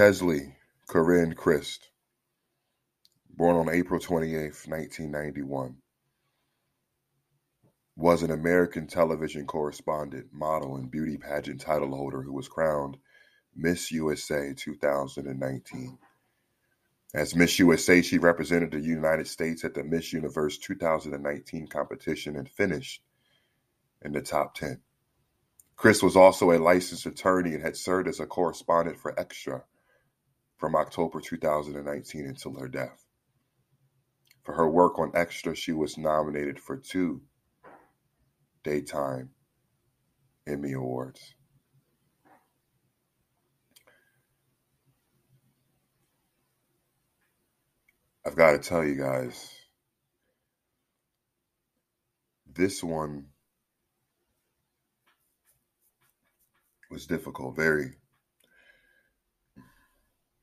Cheslie Corrinne Kryst, born on April 28, 1991, was an American television correspondent, model, and beauty pageant title holder who was crowned Miss USA 2019. As Miss USA, she represented the United States at the Miss Universe 2019 competition and finished in the top 10. Kryst was also a licensed attorney and had served as a correspondent for Extra from October 2019 until her death. For her work on Extra, she was nominated for two Daytime Emmy Awards. I've got to tell you guys, this one was difficult, very.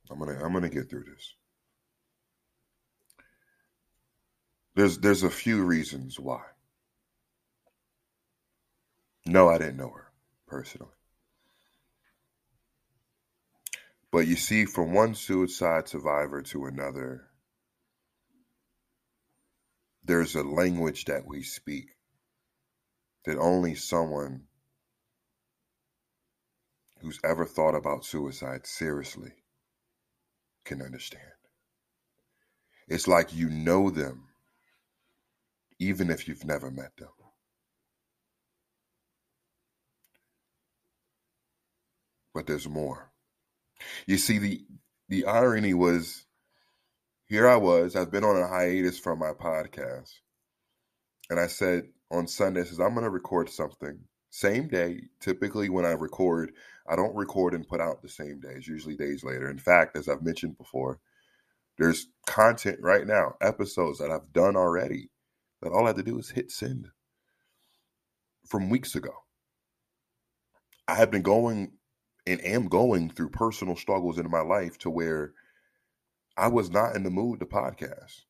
I'm gonna I'm gonna get through this. There's there's a few reasons why. No, I didn't know her personally. But you see, from one suicide survivor to another, there's a language that we speak that only someone who's ever thought about suicide seriously can understand. It's like you know them, even if you've never met them. But there's more. You see, the the irony was here I was, I've been on a hiatus from my podcast. And I said on Sunday, I says, I'm gonna record something. Same day. Typically when I record, I don't record and put out the same day. It's usually days later. In fact, as I've mentioned before, there's content right now, episodes that I've done already that all I have to do is hit send from weeks ago. I have been going and am going through personal struggles in my life to where I was not in the mood to podcast.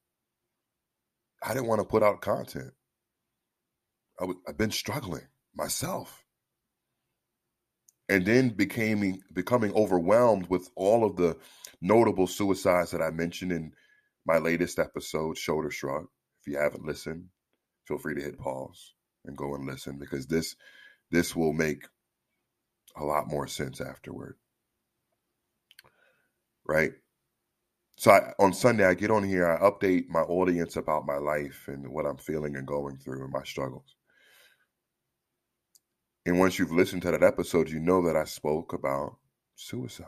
I didn't want to put out content. i w- I've been struggling myself. And then becoming becoming overwhelmed with all of the notable suicides that I mentioned in my latest episode, Shoulder Shrug. If you haven't listened, feel free to hit pause and go and listen because this this will make a lot more sense afterward. Right? So I, on Sunday, I get on here, I update my audience about my life and what I'm feeling and going through and my struggles. And once you've listened to that episode, you know that I spoke about suicide.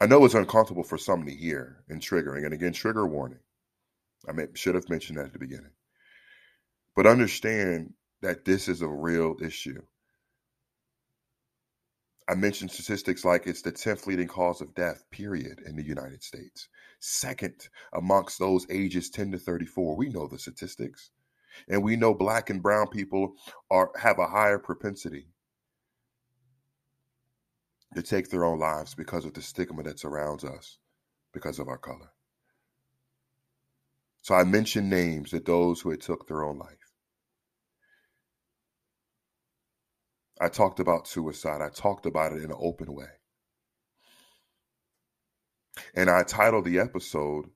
I know it's uncomfortable for some to hear and triggering. And again, trigger warning. I may, should have mentioned that at the beginning. But understand that this is a real issue. I mentioned statistics like it's the 10th leading cause of death, period, in the United States. Second, amongst those ages 10 to 34. We know the statistics. And we know black and brown people are have a higher propensity to take their own lives because of the stigma that surrounds us because of our color. So I mentioned names of those who had took their own life. I talked about suicide. I talked about it in an open way. And I titled the episode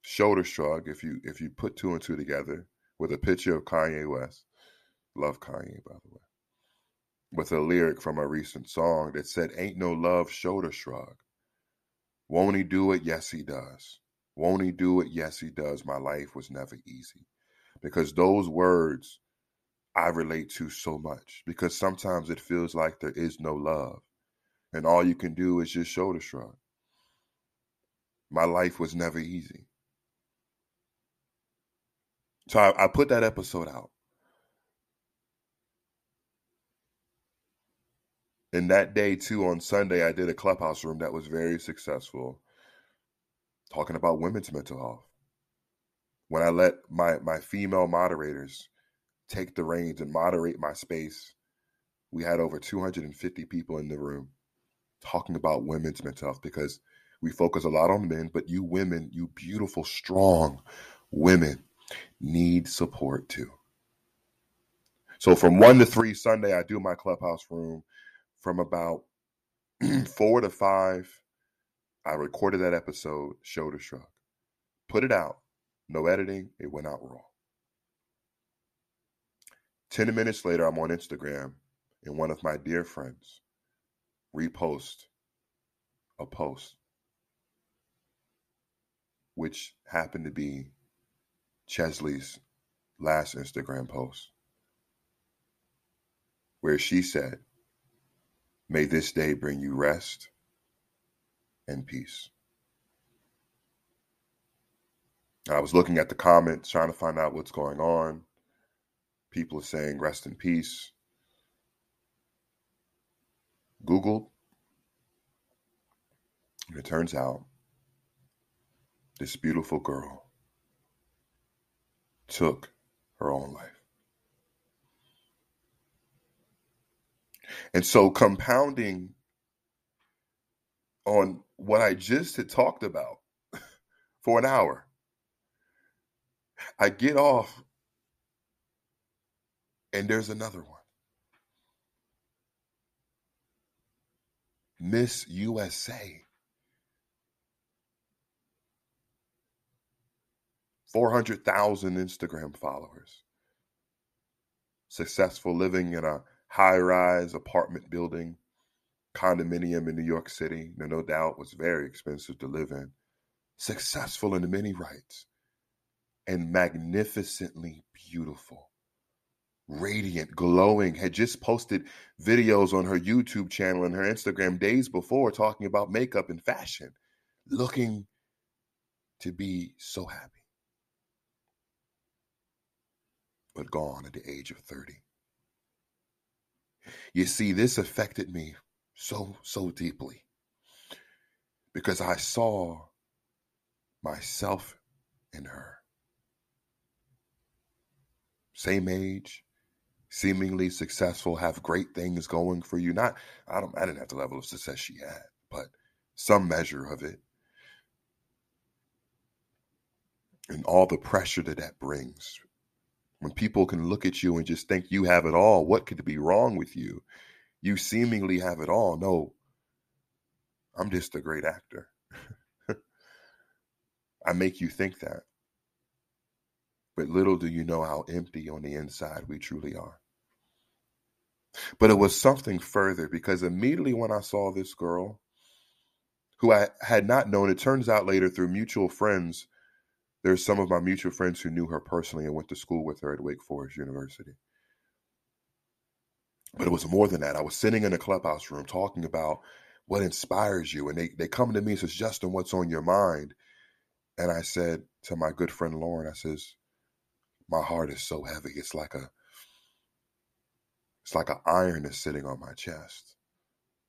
Shoulder Shrug, if you if you put two and two together, with a picture of Kanye West. Love Kanye, by the way. With a lyric from a recent song that said, Ain't no love, shoulder shrug. Won't he do it? Yes, he does. Won't he do it? Yes, he does. My life was never easy. Because those words I relate to so much because sometimes it feels like there is no love. And all you can do is just shoulder shrug. My life was never easy. So I, I put that episode out. And that day, too, on Sunday, I did a clubhouse room that was very successful, talking about women's mental health. When I let my, my female moderators take the reins and moderate my space. We had over 250 people in the room talking about women's mental health because we focus a lot on men, but you women, you beautiful, strong women, need support too. So from one to three Sunday, I do my clubhouse room from about four to five, I recorded that episode, shoulder shrug. Put it out. No editing. It went out raw. 10 minutes later, I'm on Instagram and one of my dear friends repost a post, which happened to be Cheslie's last Instagram post, where she said, May this day bring you rest and peace. I was looking at the comments, trying to find out what's going on. People are saying rest in peace. Googled, and it turns out this beautiful girl took her own life. And so, compounding on what I just had talked about for an hour, I get off and there's another one. Miss USA. 400,000 Instagram followers. Successful living in a high rise apartment building, condominium in New York City. No, no doubt was very expensive to live in. Successful in many rights and magnificently beautiful radiant, glowing, had just posted videos on her YouTube channel and her Instagram days before talking about makeup and fashion, looking to be so happy. But gone at the age of 30. You see, this affected me so, so deeply because I saw myself in her. Same age, seemingly successful, have great things going for you. Not, I don't, I didn't have the level of success she had, but some measure of it. And all the pressure that that brings. When people can look at you and just think you have it all, what could be wrong with you? You seemingly have it all. No, I'm just a great actor. I make you think that. But little do you know how empty on the inside we truly are. But it was something further because immediately when I saw this girl, who I had not known, it turns out later through mutual friends, there's some of my mutual friends who knew her personally and went to school with her at Wake Forest University. But it was more than that. I was sitting in a clubhouse room talking about what inspires you. And they, they come to me and says, Justin, what's on your mind? And I said to my good friend Lauren, I says, my heart is so heavy. It's like a it's like an iron is sitting on my chest,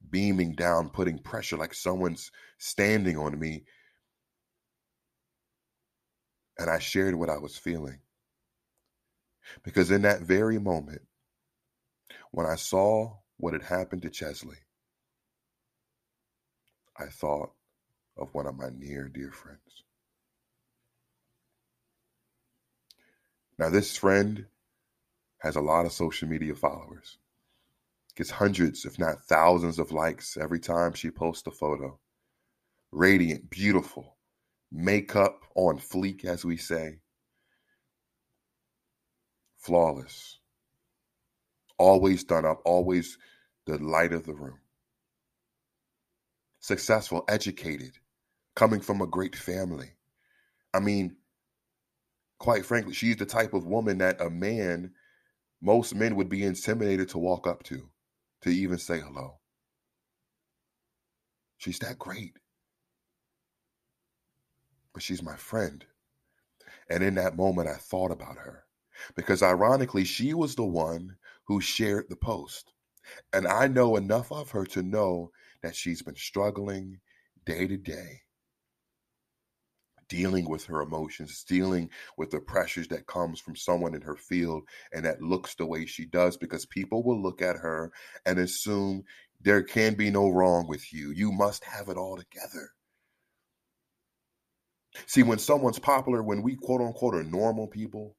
beaming down, putting pressure like someone's standing on me. And I shared what I was feeling. Because in that very moment, when I saw what had happened to Cheslie, I thought of one of my near dear friends. Now, this friend has a lot of social media followers, gets hundreds, if not thousands, of likes every time she posts a photo. Radiant, beautiful, makeup on fleek, as we say, flawless, always done up, always the light of the room. Successful, educated, coming from a great family. I mean, quite frankly, she's the type of woman that a man, most men would be intimidated to walk up to, to even say hello. She's that great. But she's my friend. And in that moment, I thought about her because ironically, she was the one who shared the post. And I know enough of her to know that she's been struggling day to day dealing with her emotions, dealing with the pressures that comes from someone in her field and that looks the way she does because people will look at her and assume there can be no wrong with you. You must have it all together. See, when someone's popular, when we quote unquote are normal people,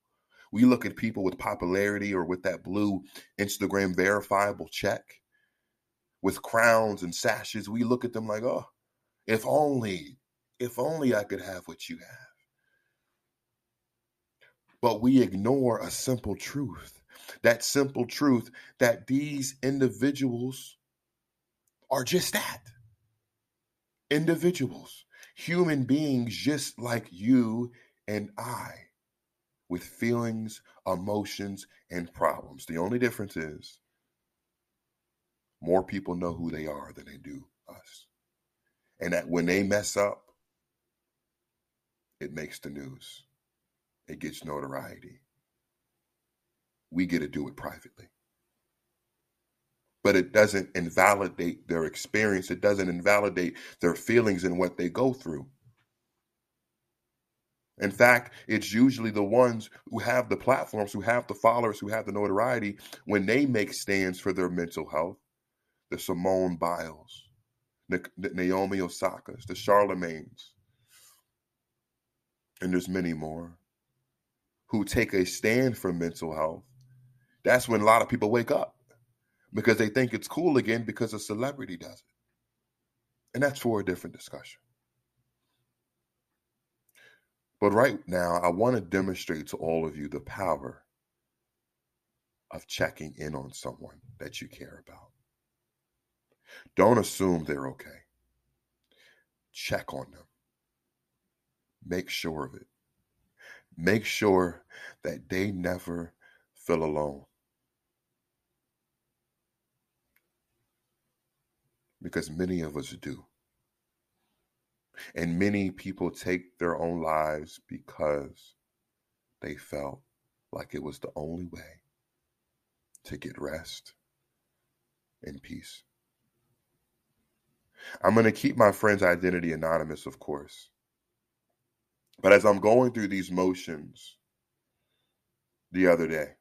we look at people with popularity or with that blue Instagram verifiable check. with crowns and sashes, we look at them like, oh, if only, if only I could have what you have. But we ignore a simple truth that simple truth that these individuals are just that individuals, human beings just like you and I, with feelings, emotions, and problems. The only difference is more people know who they are than they do us. And that when they mess up, it makes the news, it gets notoriety. We get to do it privately. But it doesn't invalidate their experience, it doesn't invalidate their feelings and what they go through. In fact, it's usually the ones who have the platforms, who have the followers, who have the notoriety, when they make stands for their mental health. The Simone Biles, the Naomi Osakas, the Charlemagnes, and there's many more who take a stand for mental health. That's when a lot of people wake up because they think it's cool again because a celebrity does it. And that's for a different discussion. But right now, I want to demonstrate to all of you the power of checking in on someone that you care about. Don't assume they're okay. Check on them. Make sure of it. Make sure that they never feel alone. Because many of us do. And many people take their own lives because they felt like it was the only way to get rest and peace. I'm going to keep my friend's identity anonymous, of course. But as I'm going through these motions the other day,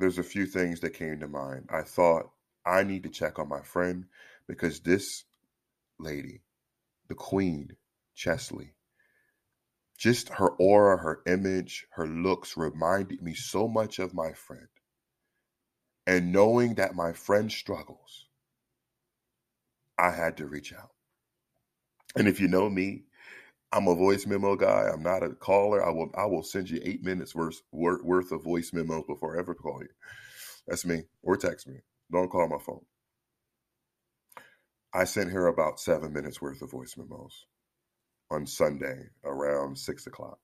there's a few things that came to mind. I thought I need to check on my friend because this lady, the queen, Cheslie, just her aura, her image, her looks reminded me so much of my friend. And knowing that my friend struggles, I had to reach out. And if you know me, I'm a voice memo guy. I'm not a caller. I will I will send you eight minutes worth worth of voice memos before I ever call you. That's me. Or text me. Don't call my phone. I sent her about seven minutes worth of voice memos on Sunday around six o'clock.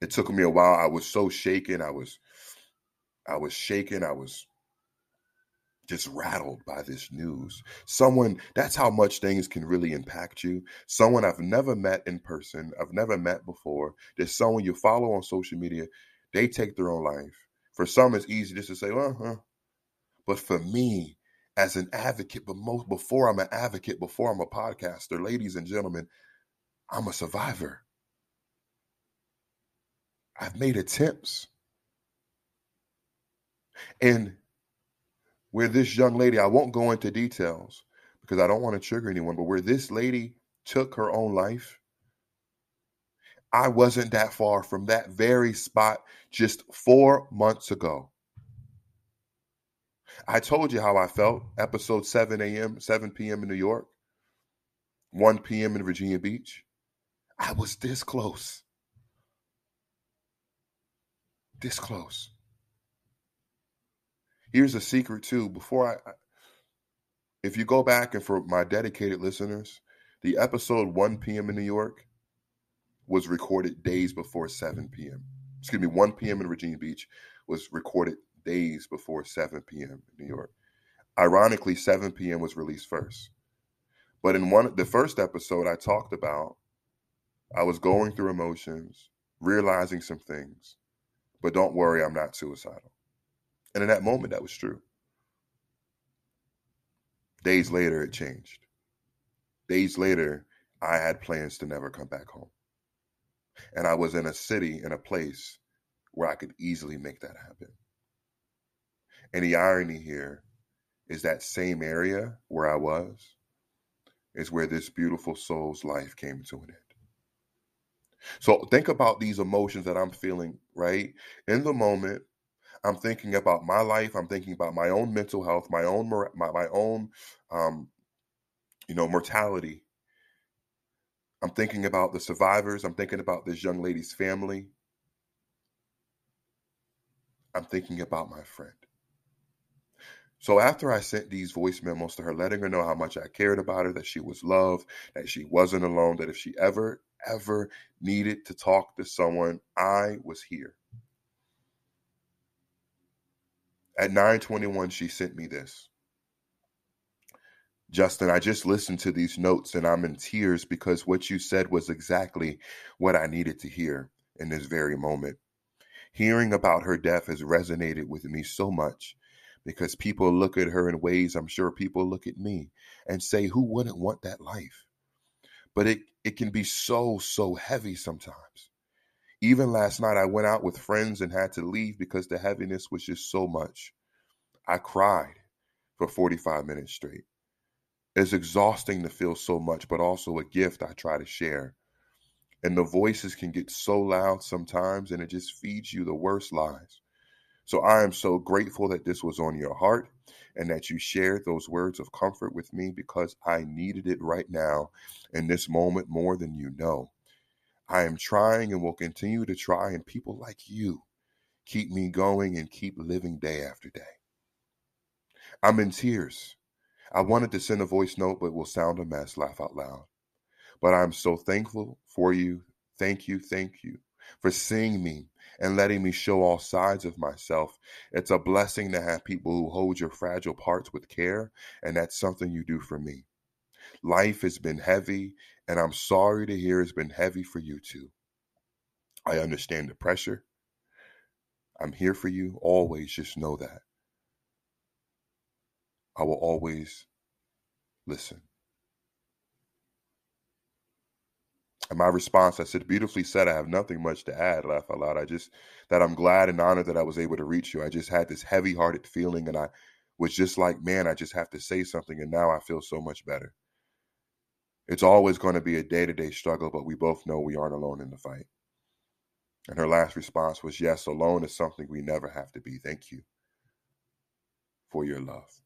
It took me a while. I was so shaken. I was I was shaken. I was just rattled by this news. Someone, that's how much things can really impact you. Someone I've never met in person, I've never met before. There's someone you follow on social media, they take their own life. For some, it's easy just to say, uh huh. But for me, as an advocate, but most before I'm an advocate, before I'm a podcaster, ladies and gentlemen, I'm a survivor. I've made attempts. And where this young lady, I won't go into details because I don't want to trigger anyone, but where this lady took her own life, I wasn't that far from that very spot just four months ago. I told you how I felt. Episode 7 a.m., 7 p.m. in New York, 1 p.m. in Virginia Beach. I was this close. This close. Here's a secret too. Before I, if you go back and for my dedicated listeners, the episode 1 p.m. in New York was recorded days before 7 p.m. Excuse me, 1 p.m. in Virginia Beach was recorded days before 7 p.m. in New York. Ironically, 7 p.m. was released first. But in one the first episode I talked about, I was going through emotions, realizing some things. But don't worry, I'm not suicidal. And in that moment, that was true. Days later, it changed. Days later, I had plans to never come back home. And I was in a city, in a place where I could easily make that happen. And the irony here is that same area where I was is where this beautiful soul's life came to an end. So think about these emotions that I'm feeling, right? In the moment, I'm thinking about my life. I'm thinking about my own mental health, my own my, my own um, you know mortality. I'm thinking about the survivors. I'm thinking about this young lady's family. I'm thinking about my friend. So after I sent these voice memos to her, letting her know how much I cared about her, that she was loved, that she wasn't alone, that if she ever, ever needed to talk to someone, I was here. At 921, she sent me this. Justin, I just listened to these notes and I'm in tears because what you said was exactly what I needed to hear in this very moment. Hearing about her death has resonated with me so much because people look at her in ways I'm sure people look at me and say, who wouldn't want that life? But it, it can be so, so heavy sometimes. Even last night, I went out with friends and had to leave because the heaviness was just so much. I cried for 45 minutes straight. It's exhausting to feel so much, but also a gift I try to share. And the voices can get so loud sometimes, and it just feeds you the worst lies. So I am so grateful that this was on your heart and that you shared those words of comfort with me because I needed it right now in this moment more than you know. I am trying and will continue to try, and people like you keep me going and keep living day after day. I'm in tears. I wanted to send a voice note, but will sound a mess, laugh out loud. But I'm so thankful for you. Thank you, thank you for seeing me and letting me show all sides of myself. It's a blessing to have people who hold your fragile parts with care, and that's something you do for me. Life has been heavy, and I'm sorry to hear it's been heavy for you too. I understand the pressure. I'm here for you always, just know that. I will always listen. And my response, I said, beautifully said, I have nothing much to add, laugh out loud. I just, that I'm glad and honored that I was able to reach you. I just had this heavy hearted feeling and I was just like, man, I just have to say something. And now I feel so much better. It's always going to be a day to day struggle, but we both know we aren't alone in the fight. And her last response was, yes, alone is something we never have to be. Thank you for your love.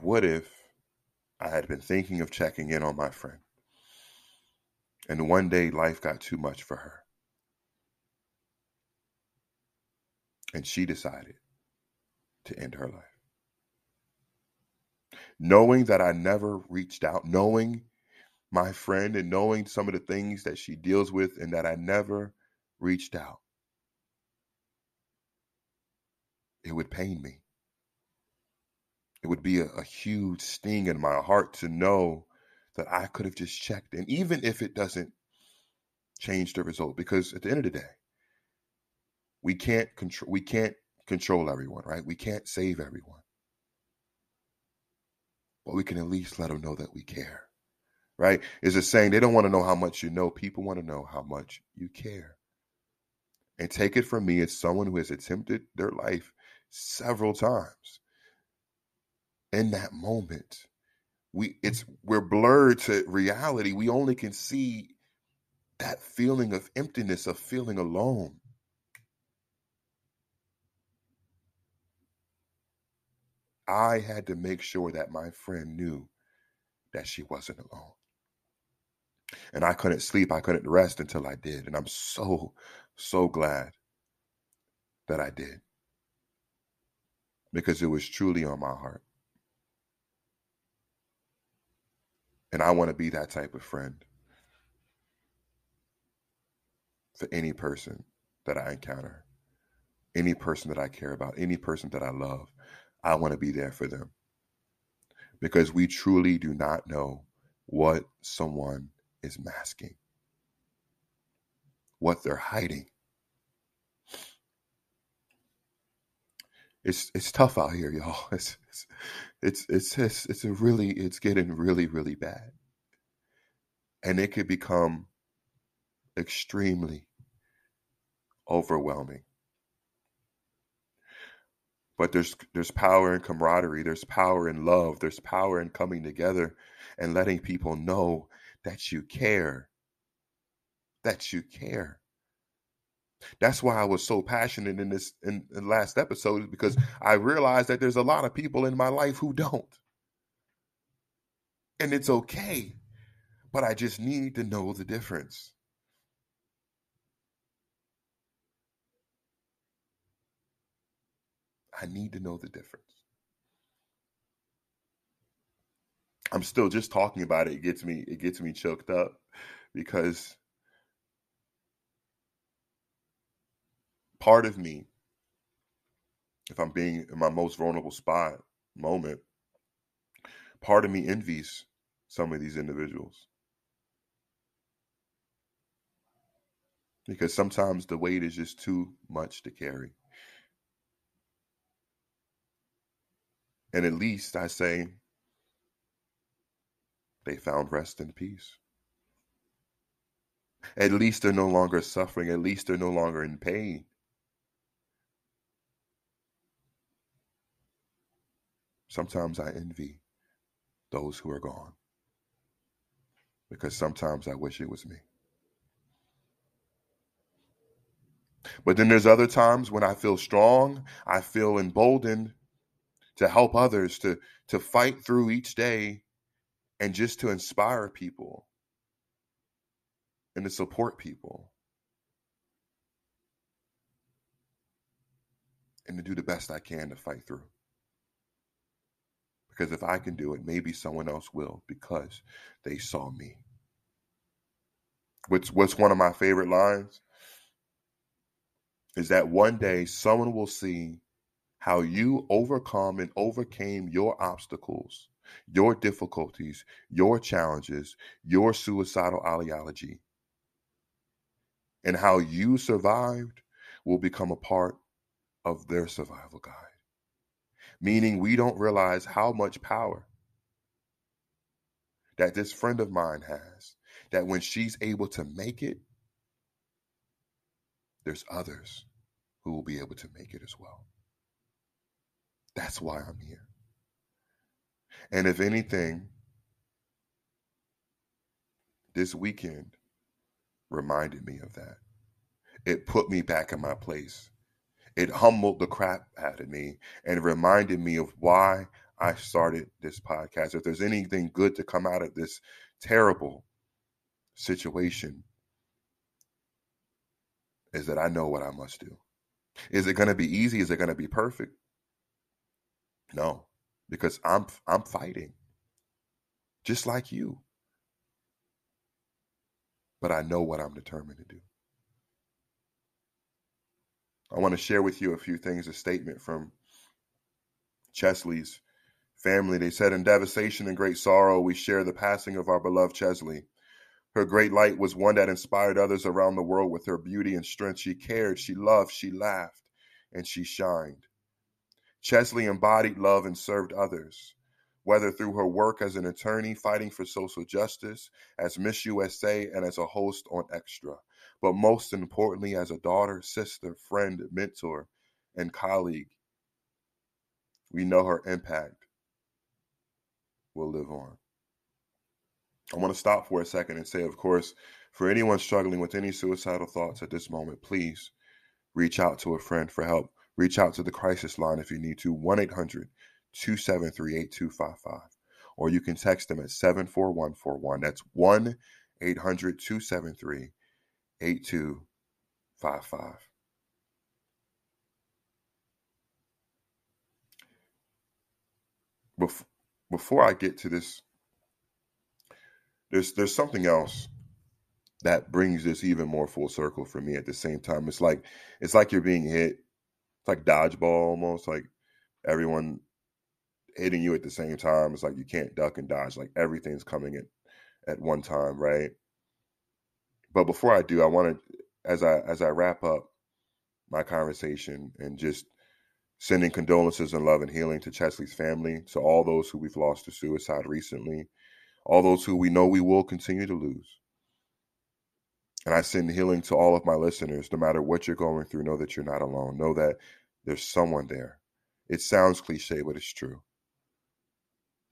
what if I had been thinking of checking in on my friend and one day life got too much for her and she decided to end her life? Knowing that I never reached out, knowing my friend and knowing some of the things that she deals with and that I never reached out, it would pain me it would be a, a huge sting in my heart to know that I could have just checked And even if it doesn't change the result. Because at the end of the day, we can't control we can't control everyone, right? We can't save everyone. But we can at least let them know that we care. Right? Is a saying they don't want to know how much you know, people want to know how much you care. And take it from me as someone who has attempted their life several times in that moment we it's we're blurred to reality we only can see that feeling of emptiness of feeling alone i had to make sure that my friend knew that she wasn't alone. And i couldn't sleep i couldn't rest until i did and i'm so so glad that i did. Because it was truly on my heart. And I want to be that type of friend for any person that I encounter, any person that I care about, any person that I love. I want to be there for them because we truly do not know what someone is masking, what they're hiding. It's it's tough out here, y'all. It's it's it's it's it's, a really it's getting really really bad and it could become extremely overwhelming But there's there's power in camaraderie, there's power in love, there's power in coming together and letting people know that you care. That you care. That's why I was so passionate in this in, in last episode because I realized that there's a lot of people in my life who don't. And it's okay. But I just need to know the difference. I need to know the difference. I'm still just talking about it. It gets me it gets me choked up because part of me, if I'm being in my most vulnerable spot moment, part of me envies some of these individuals. Because sometimes the weight is just too much to carry. And at least I say they found rest and peace. At least they're no longer suffering. At least they're no longer in pain. Sometimes I envy those who are gone because sometimes I wish it was me. But then there's other times when I feel strong, I feel emboldened to help others, to, to fight through each day, and just to inspire people and to support people and to do the best I can to fight through. Because if I can do it, maybe someone else will because they saw me. What's, what's one of my favorite lines? Is that one day someone will see how you overcome and overcame your obstacles, your difficulties, your challenges, your suicidal ideology, and how you survived will become a part of their survival guide. Meaning, we don't realize how much power that this friend of mine has, that when she's able to make it, there's others who will be able to make it as well. That's why I'm here. And if anything, this weekend reminded me of that. It put me back in my place. It humbled the crap out of me and reminded me of why I started this podcast. If there's anything good to come out of this terrible situation, is that I know what I must do. Is it going to be easy? Is it going to be perfect? No, because I'm I'm fighting just like you. But I know what I'm determined to do. I want to share with you a few things, a statement from Cheslie's family. They said, In devastation and great sorrow, we share the passing of our beloved Cheslie. Her great light was one that inspired others around the world with her beauty and strength. She cared, she loved, she laughed, and she shined. Cheslie embodied love and served others, whether through her work as an attorney fighting for social justice, as Miss USA, and as a host on Extra, but most importantly, as a daughter, sister, friend, mentor, and colleague. We know her impact will live on. I want to stop for a second and say, of course, for anyone struggling with any suicidal thoughts at this moment, please reach out to a friend for help. Reach out to the crisis line if you need to 1 800 273 8255. Or you can text them at 74141. That's 1 800 273 8255. Before I get to this, there's there's something else that brings this even more full circle for me at the same time. It's like it's like you're being hit it's like dodgeball almost. Like everyone hitting you at the same time. It's like you can't duck and dodge. Like everything's coming at at one time, right? But before I do, I want to as I as I wrap up my conversation and just sending condolences and love and healing to Cheslie's family, to all those who we've lost to suicide recently, all those who we know we will continue to lose. And I send healing to all of my listeners. No matter what you're going through, know that you're not alone. Know that there's someone there. It sounds cliche, but it's true.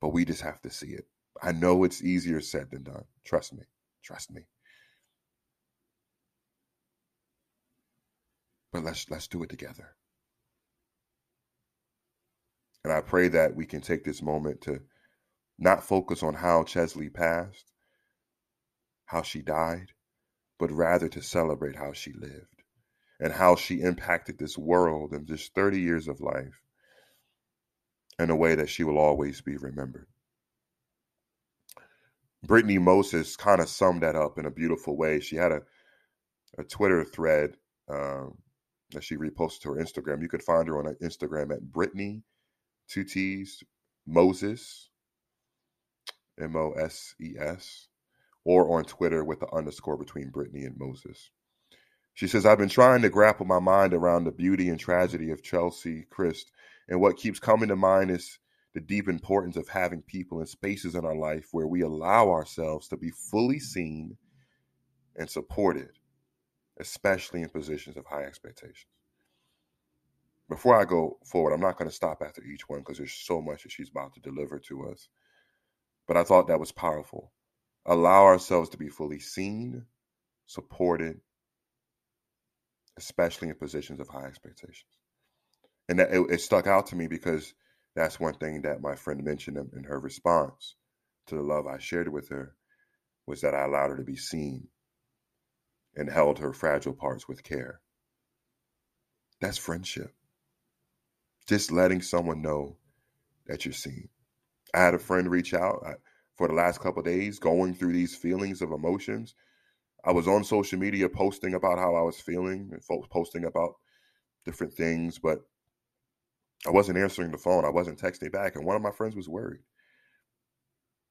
But we just have to see it. I know it's easier said than done. Trust me. Trust me. But let's let's do it together. And I pray that we can take this moment to not focus on how Cheslie passed, how she died, but rather to celebrate how she lived and how she impacted this world in just 30 years of life in a way that she will always be remembered. Brittany Moses kind of summed that up in a beautiful way. She had a, a Twitter thread um, that she reposted to her Instagram. You could find her on Instagram at Brittany, two T's, Moses, M O S E S, or on Twitter with the underscore between Brittany and Moses. She says, I've been trying to grapple my mind around the beauty and tragedy of Chelsea Kryst, and what keeps coming to mind is the deep importance of having people and spaces in our life where we allow ourselves to be fully seen and supported, especially in positions of high expectations. Before I go forward, I'm not going to stop after each one because there's so much that she's about to deliver to us. But I thought that was powerful. Allow ourselves to be fully seen, supported, especially in positions of high expectations. And that it, it stuck out to me because that's one thing that my friend mentioned in, her response to the love I shared with her was that I allowed her to be seen and held her fragile parts with care. That's friendship. Just letting someone know that you're seen. I had a friend reach out I, for the last couple days, going through these feelings of emotions. I was on social media posting about how I was feeling and folks posting about different things, but I wasn't answering the phone. I wasn't texting back. And one of my friends was worried.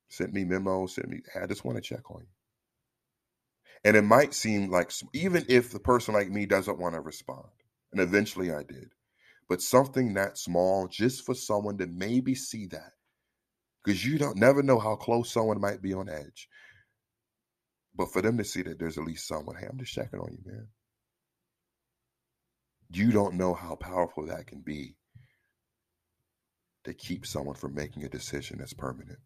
Sent me memo, sent me, I just want to check on you. And it might seem like, even if the person like me doesn't want to respond, and eventually I did, but something that small just for someone to maybe see that, because you don't never know how close someone might be on edge. But for them to see that there's at least someone, hey, I'm just checking on you, man. You don't know how powerful that can be to keep someone from making a decision that's permanent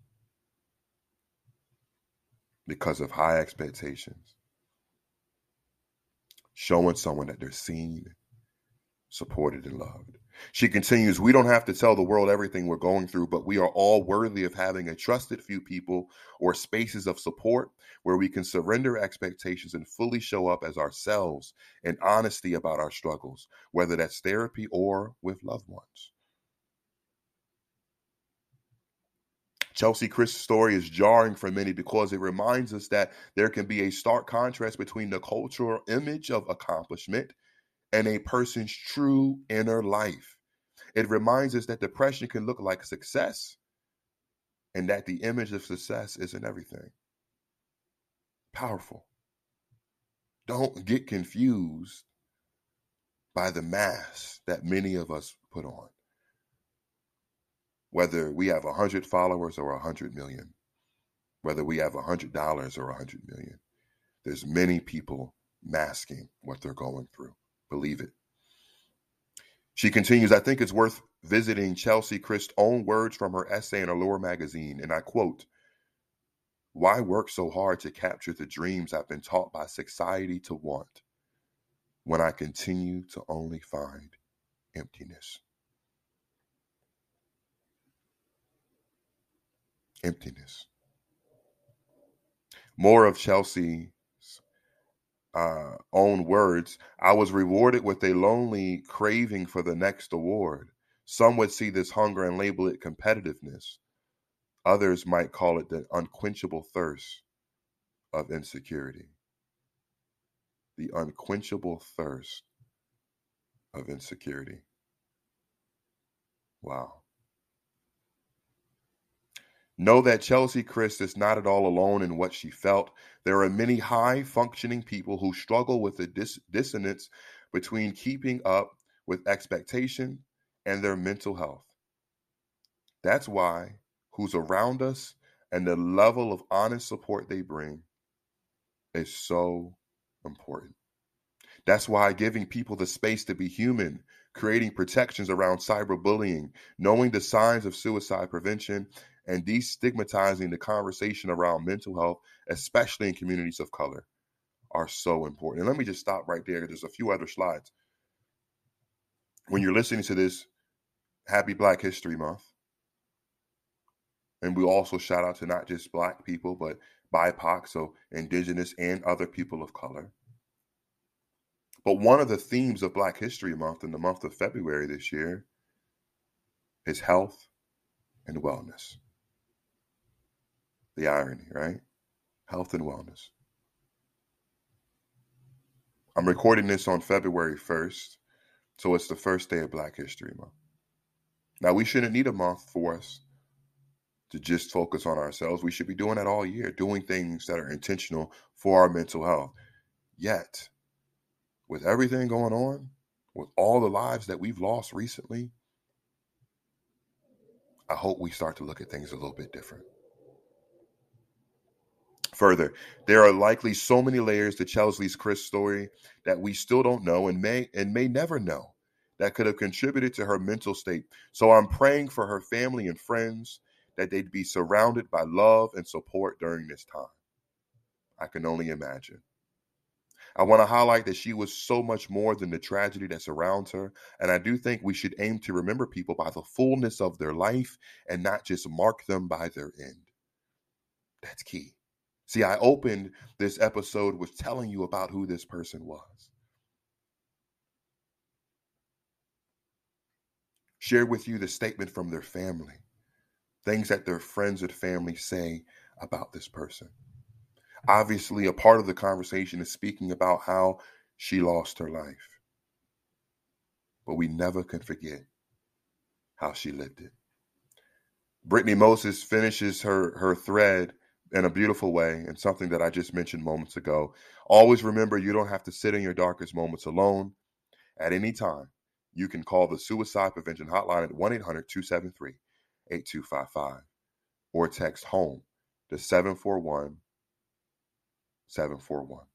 because of high expectations. Showing someone that they're seen, supported, and loved. She continues, We don't have to tell the world everything we're going through, but we are all worthy of having a trusted few people or spaces of support where we can surrender expectations and fully show up as ourselves in honesty about our struggles, whether that's therapy or with loved ones. Chelsea Kryst's story is jarring for many because it reminds us that there can be a stark contrast between the cultural image of accomplishment and a person's true inner life. It reminds us that depression can look like success and that the image of success isn't everything. Powerful. Don't get confused by the mask that many of us put on whether we have 100 followers or 100 million, whether we have $100 or 100 million. There's many people masking what they're going through. Believe it. She continues, I think it's worth visiting Chelsea Kryst's own words from her essay in Allure magazine, and I quote, Why work so hard to capture the dreams I've been taught by society to want when I continue to only find emptiness? emptiness. More of Chelsea's uh, own words I was rewarded with a lonely craving for the next award. Some would see this hunger and label it competitiveness. Others might call it the unquenchable thirst of insecurity. The unquenchable thirst of insecurity. Wow. Know that Cheslie Kryst is not at all alone in what she felt. There are many high functioning people who struggle with the dis- dissonance between keeping up with expectation and their mental health. That's why who's around us and the level of honest support they bring is so important. That's why giving people the space to be human, creating protections around cyberbullying, knowing the signs of suicide prevention, and destigmatizing the conversation around mental health, especially in communities of color, are so important. And let me just stop right there. There's a few other slides. When you're listening to this, happy Black History Month. And we also shout out to not just Black people, but BIPOC, so Indigenous and other people of color. But one of the themes of Black History Month in the month of February this year is health and wellness. The irony, right? Health and wellness. I'm recording this on February 1st, so it's the first day of Black History Month. Now, we shouldn't need a month for us to just focus on ourselves. We should be doing that all year, doing things that are intentional for our mental health. Yet, with everything going on, with all the lives that we've lost recently, I hope we start to look at things a little bit different. Further, there are likely so many layers to Cheslie's Kryst story that we still don't know and may and may never know that could have contributed to her mental state. So I'm praying for her family and friends that they'd be surrounded by love and support during this time. I can only imagine. I want to highlight that she was so much more than the tragedy that surrounds her. And I do think we should aim to remember people by the fullness of their life and not just mark them by their end. That's key. See, I opened this episode with telling you about who this person was. Share with you the statement from their family, things that their friends and family say about this person. Obviously, a part of the conversation is speaking about how she lost her life. But we never can forget how she lived it. Brittany Moses finishes her, her thread in a beautiful way and something that I just mentioned moments ago. Always remember you don't have to sit in your darkest moments alone. At any time, you can call the Suicide Prevention Hotline at 1 800 273 8255 or text HOME to 741 741.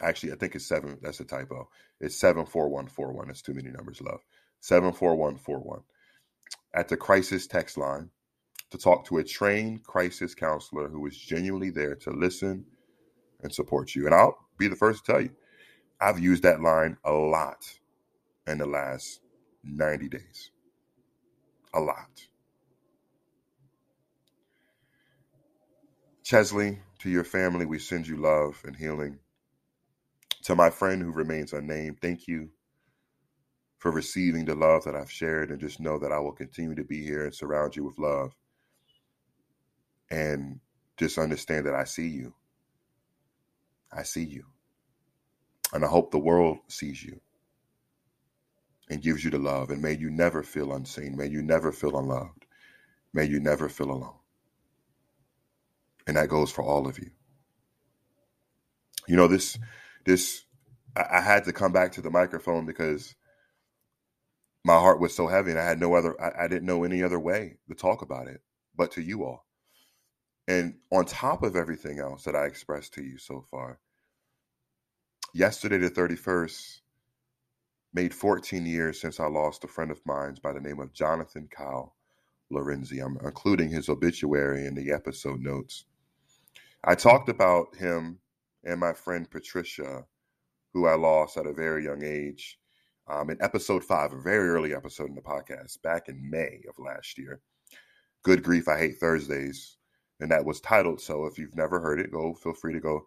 Actually, I think it's seven. That's a typo. It's 74141. It's too many numbers, love. 74141. At the crisis text line, to talk to a trained crisis counselor who is genuinely there to listen and support you. And I'll be the first to tell you, I've used that line a lot in the last 90 days. A lot. Cheslie, to your family, we send you love and healing. To my friend who remains unnamed, thank you for receiving the love that I've shared, and just know that I will continue to be here and surround you with love and just understand that I see you. I see you. And I hope the world sees you and gives you the love. And may you never feel unseen. May you never feel unloved. May you never feel alone. And that goes for all of you. You know, this, this, I, had to come back to the microphone because my heart was so heavy and I had no other, I, I didn't know any other way to talk about it but to you all. And on top of everything else that I expressed to you so far, yesterday, the 31st, made 14 years since I lost a friend of mine by the name of Jonathan Kyle Lorenzi. I'm including his obituary in the episode notes. I talked about him and my friend Patricia, who I lost at a very young age, um, in episode five, a very early episode in the podcast, back in May of last year. Good grief, I hate Thursdays and that was titled so. If you've never heard it, go feel free to go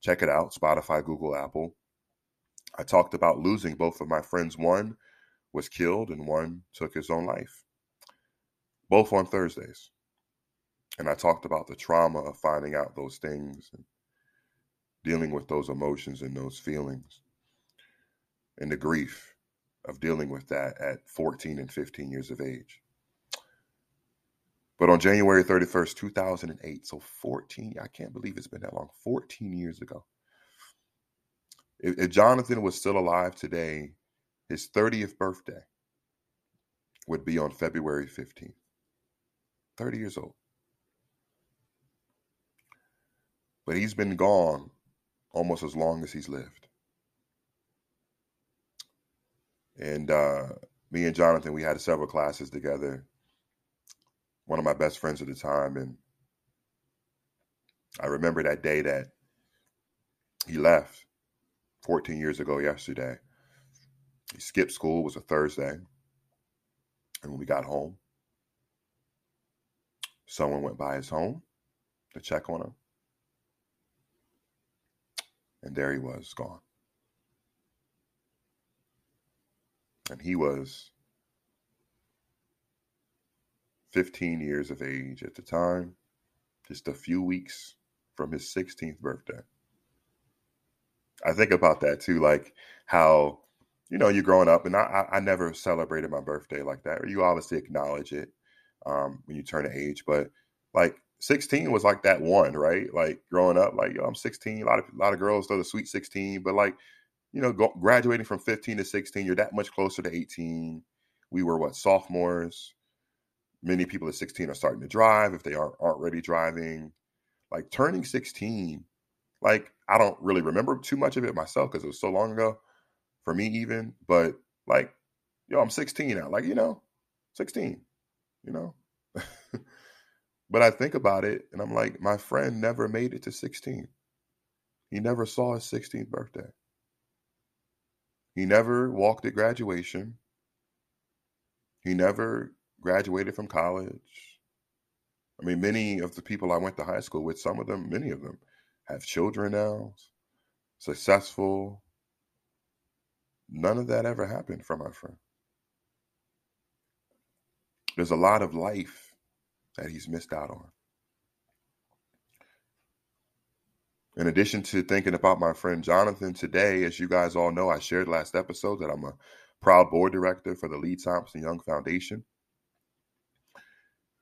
check it out. Spotify, Google, Apple. I talked about losing both of my friends. One was killed, and one took his own life. Both on Thursdays. And I talked about the trauma of finding out those things and dealing with those emotions and those feelings and the grief of dealing with that at 14 and 15 years of age. But on January 31st, 2008, so 14, I can't believe it's been that long, 14 years ago. If, if Jonathan was still alive today, his 30th birthday would be on February 15th. 30 years old. But he's been gone almost as long as he's lived. And uh, me and Jonathan, we had several classes together. One of my best friends at the time. And I remember that day that he left 14 years ago yesterday. He skipped school, it was a Thursday. And when we got home, someone went by his home to check on him. And there he was, gone. And he was 15 years of age at the time, just a few weeks from his 16th birthday. I think about that too, like how, you know, you're growing up, and I, I never celebrated my birthday like that. You obviously acknowledge it um, when you turn of age, but like 16 was like that one, right? Like growing up, like yo, I'm 16. A lot of a lot of girls throw the sweet 16, but like you know, go, graduating from 15 to 16, you're that much closer to 18. We were what sophomores. Many people at 16 are starting to drive if they aren't aren't ready driving. Like turning 16, like I don't really remember too much of it myself because it was so long ago for me even. But like, yo, I'm 16 now. Like you know, 16. You know. But I think about it and I'm like, my friend never made it to 16. He never saw his 16th birthday. He never walked at graduation. He never graduated from college. I mean, many of the people I went to high school with, some of them, many of them, have children now, successful. None of that ever happened for my friend. There's a lot of life that he's missed out on. In addition to thinking about my friend Jonathan today, as you guys all know, I shared last episode that I'm a proud board director for the Lee Thompson Young Foundation.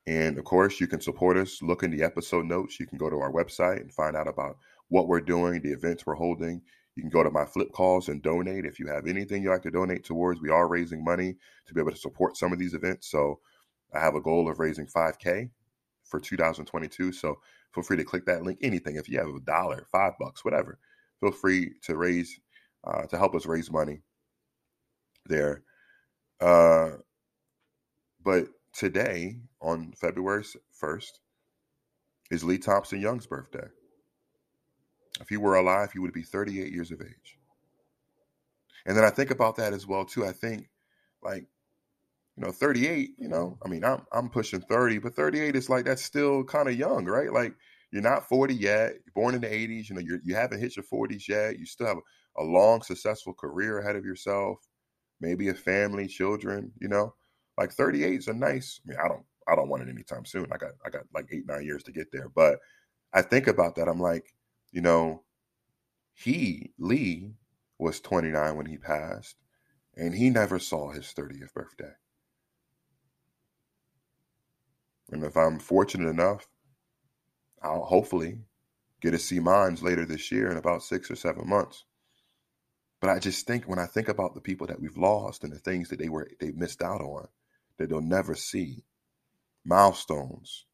And of course, you can support us. Look in the episode notes. You can go to our website and find out about what we're doing, the events we're holding. You can go to my Flipcause and donate if you have anything you like to donate towards. We are raising money to be able to support some of these events. So I have a goal of raising 5K for 2022. So feel free to click that link. Anything, if you have a dollar, five bucks, whatever, feel free to raise uh, to help us raise money there. Uh, but today, on February 1st, is Lee Thompson Young's birthday. If he were alive, he would be 38 years of age. And then I think about that as well too. I think like you know 38 you know i mean i'm, I'm pushing 30 but 38 is like that's still kind of young right like you're not 40 yet you're born in the 80s you know you're, you haven't hit your 40s yet you still have a long successful career ahead of yourself maybe a family children you know like 38 is a nice i mean i don't i don't want it anytime soon. I got i got like eight nine years to get there. But i think about that i'm like you know he lee was 29 when he passed and he never saw his 30th birthday. And if I'm fortunate enough, I'll hopefully get to see mines later this year in about six or seven months. But I just think when I think about the people that we've lost and the things that they were they missed out on, that they'll never see, milestones,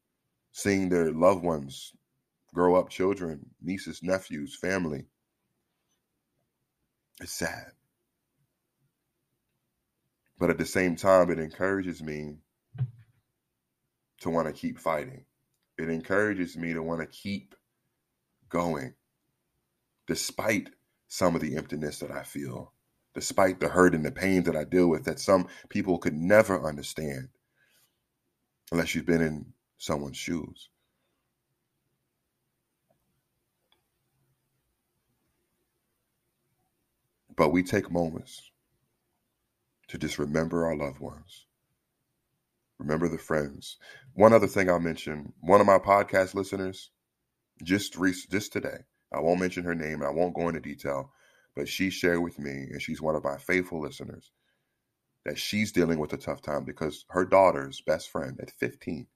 seeing their loved ones grow up, children, nieces, nephews, family. It's sad. But at the same time, it encourages me to want to keep fighting. It encourages me to want to keep going despite some of the emptiness that I feel, despite the hurt and the pain that I deal with that some people could never understand unless you've been in someone's shoes. But we take moments to just remember our loved ones Remember the friends. One other thing I'll mention: one of my podcast listeners, just re- just today, I won't mention her name and I won't go into detail, but she shared with me, and she's one of my faithful listeners, that she's dealing with a tough time because her daughter's best friend at 15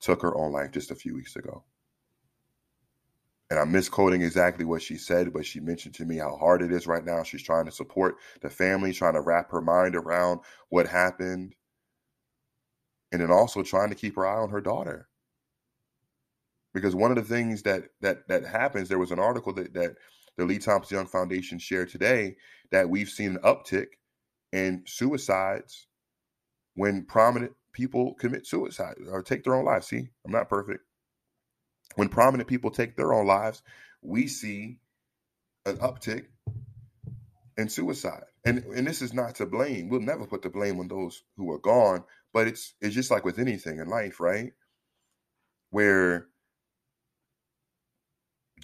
took her own life just a few weeks ago. And I'm misquoting exactly what she said, but she mentioned to me how hard it is right now. She's trying to support the family, trying to wrap her mind around what happened and then also trying to keep her eye on her daughter. Because one of the things that that that happens, there was an article that that the Lee Thompson Young Foundation shared today that we've seen an uptick in suicides when prominent people commit suicide or take their own lives. See, I'm not perfect. When prominent people take their own lives, we see an uptick in suicide. And and this is not to blame. We'll never put the blame on those who are gone, but it's it's just like with anything in life, right? Where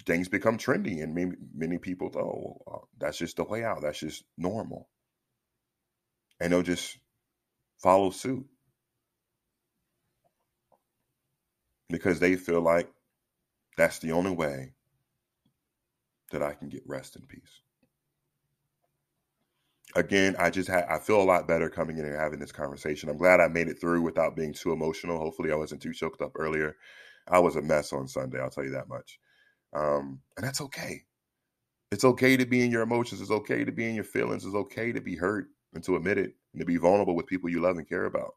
things become trendy and many, many people oh that's just the way out that's just normal and they'll just follow suit because they feel like that's the only way that I can get rest in peace. Again, I just had I feel a lot better coming in and having this conversation. I'm glad I made it through without being too emotional. Hopefully, I wasn't too choked up earlier. I was a mess on Sunday, I'll tell you that much. Um, and that's okay. It's okay to be in your emotions. It's okay to be in your feelings. It's okay to be hurt and to admit it and to be vulnerable with people you love and care about.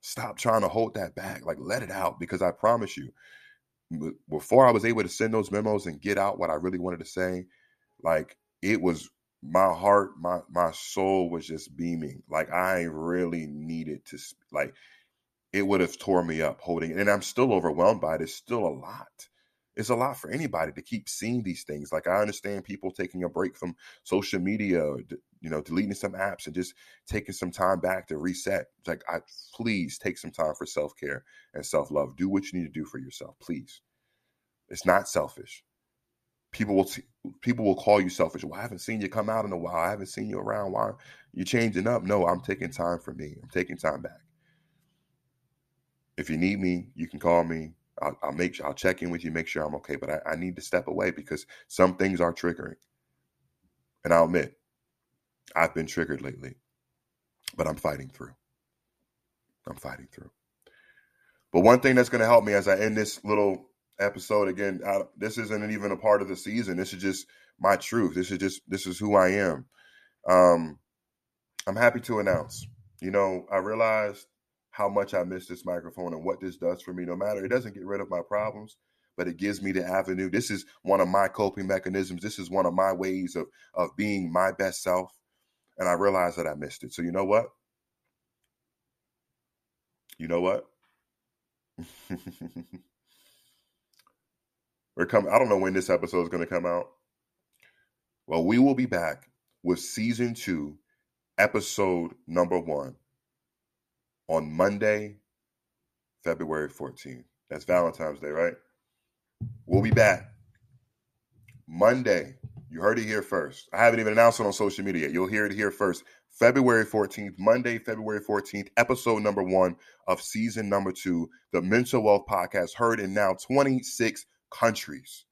Stop trying to hold that back. Like, let it out because I promise you, before I was able to send those memos and get out what I really wanted to say, like, it was my heart, my my soul was just beaming. Like I really needed to like it would have tore me up holding it. And I'm still overwhelmed by it. It's still a lot it's a lot for anybody to keep seeing these things. Like I understand people taking a break from social media, you know, deleting some apps and just taking some time back to reset. like I please take some time for self-care and self-love. Do what you need to do for yourself, please. It's not selfish. People will t- people will call you selfish. Well, I haven't seen you come out in a while. I haven't seen you around. Why you changing up? No, I'm taking time for me. I'm taking time back. If you need me, you can call me. I'll, I'll, make sure I'll check in with you, make sure I'm okay. But I, I need to step away because some things are triggering. And I'll admit, I've been triggered lately, but I'm fighting through. I'm fighting through. But one thing that's going to help me as I end this little episode again, I, this isn't even a part of the season. This is just my truth. This is just this is who I am. Um, I'm happy to announce. You know, I realized how much I miss this microphone and what this does for me. No matter, it doesn't get rid of my problems, but it gives me the avenue. This is one of my coping mechanisms. This is one of my ways of of being my best self. And I realized that I missed it. So you know what? You know what? We're coming. I don't know when this episode is going to come out. Well, we will be back with season two, episode number one on Monday, February 14th. That's Valentine's Day, right? We'll be back Monday. You heard it here first. I haven't even announced it on social media. yet. You'll hear it here first. February 14th, Monday, February 14th, episode number one of season number two, the Mental Wealth Podcast, heard in now 26 countries.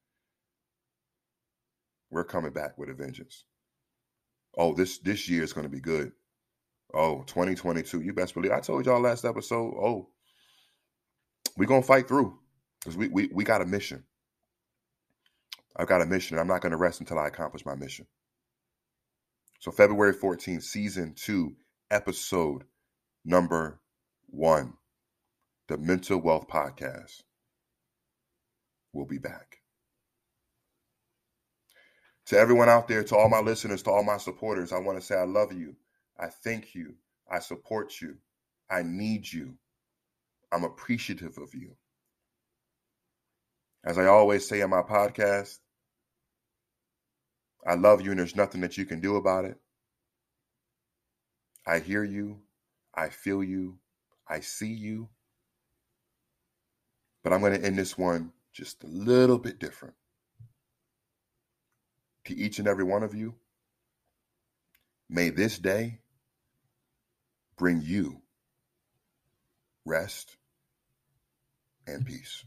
We're coming back with a vengeance. Oh, this this year is going to be good. Oh, 2022. You best believe I told y'all last episode. Oh, we're gonna fight through. Because we, we we got a mission. I've got a mission, and I'm not gonna rest until I accomplish my mission. So February 14th, season two, episode number one, the Mental Wealth Podcast. We'll be back. To everyone out there, to all my listeners, to all my supporters, I want to say I love you. I thank you. I support you. I need you. I'm appreciative of you. As I always say in my podcast, I love you and there's nothing that you can do about it. I hear you. I feel you. I see you. But I'm going to end this one just a little bit different. To each and every one of you, may this day bring you rest and peace.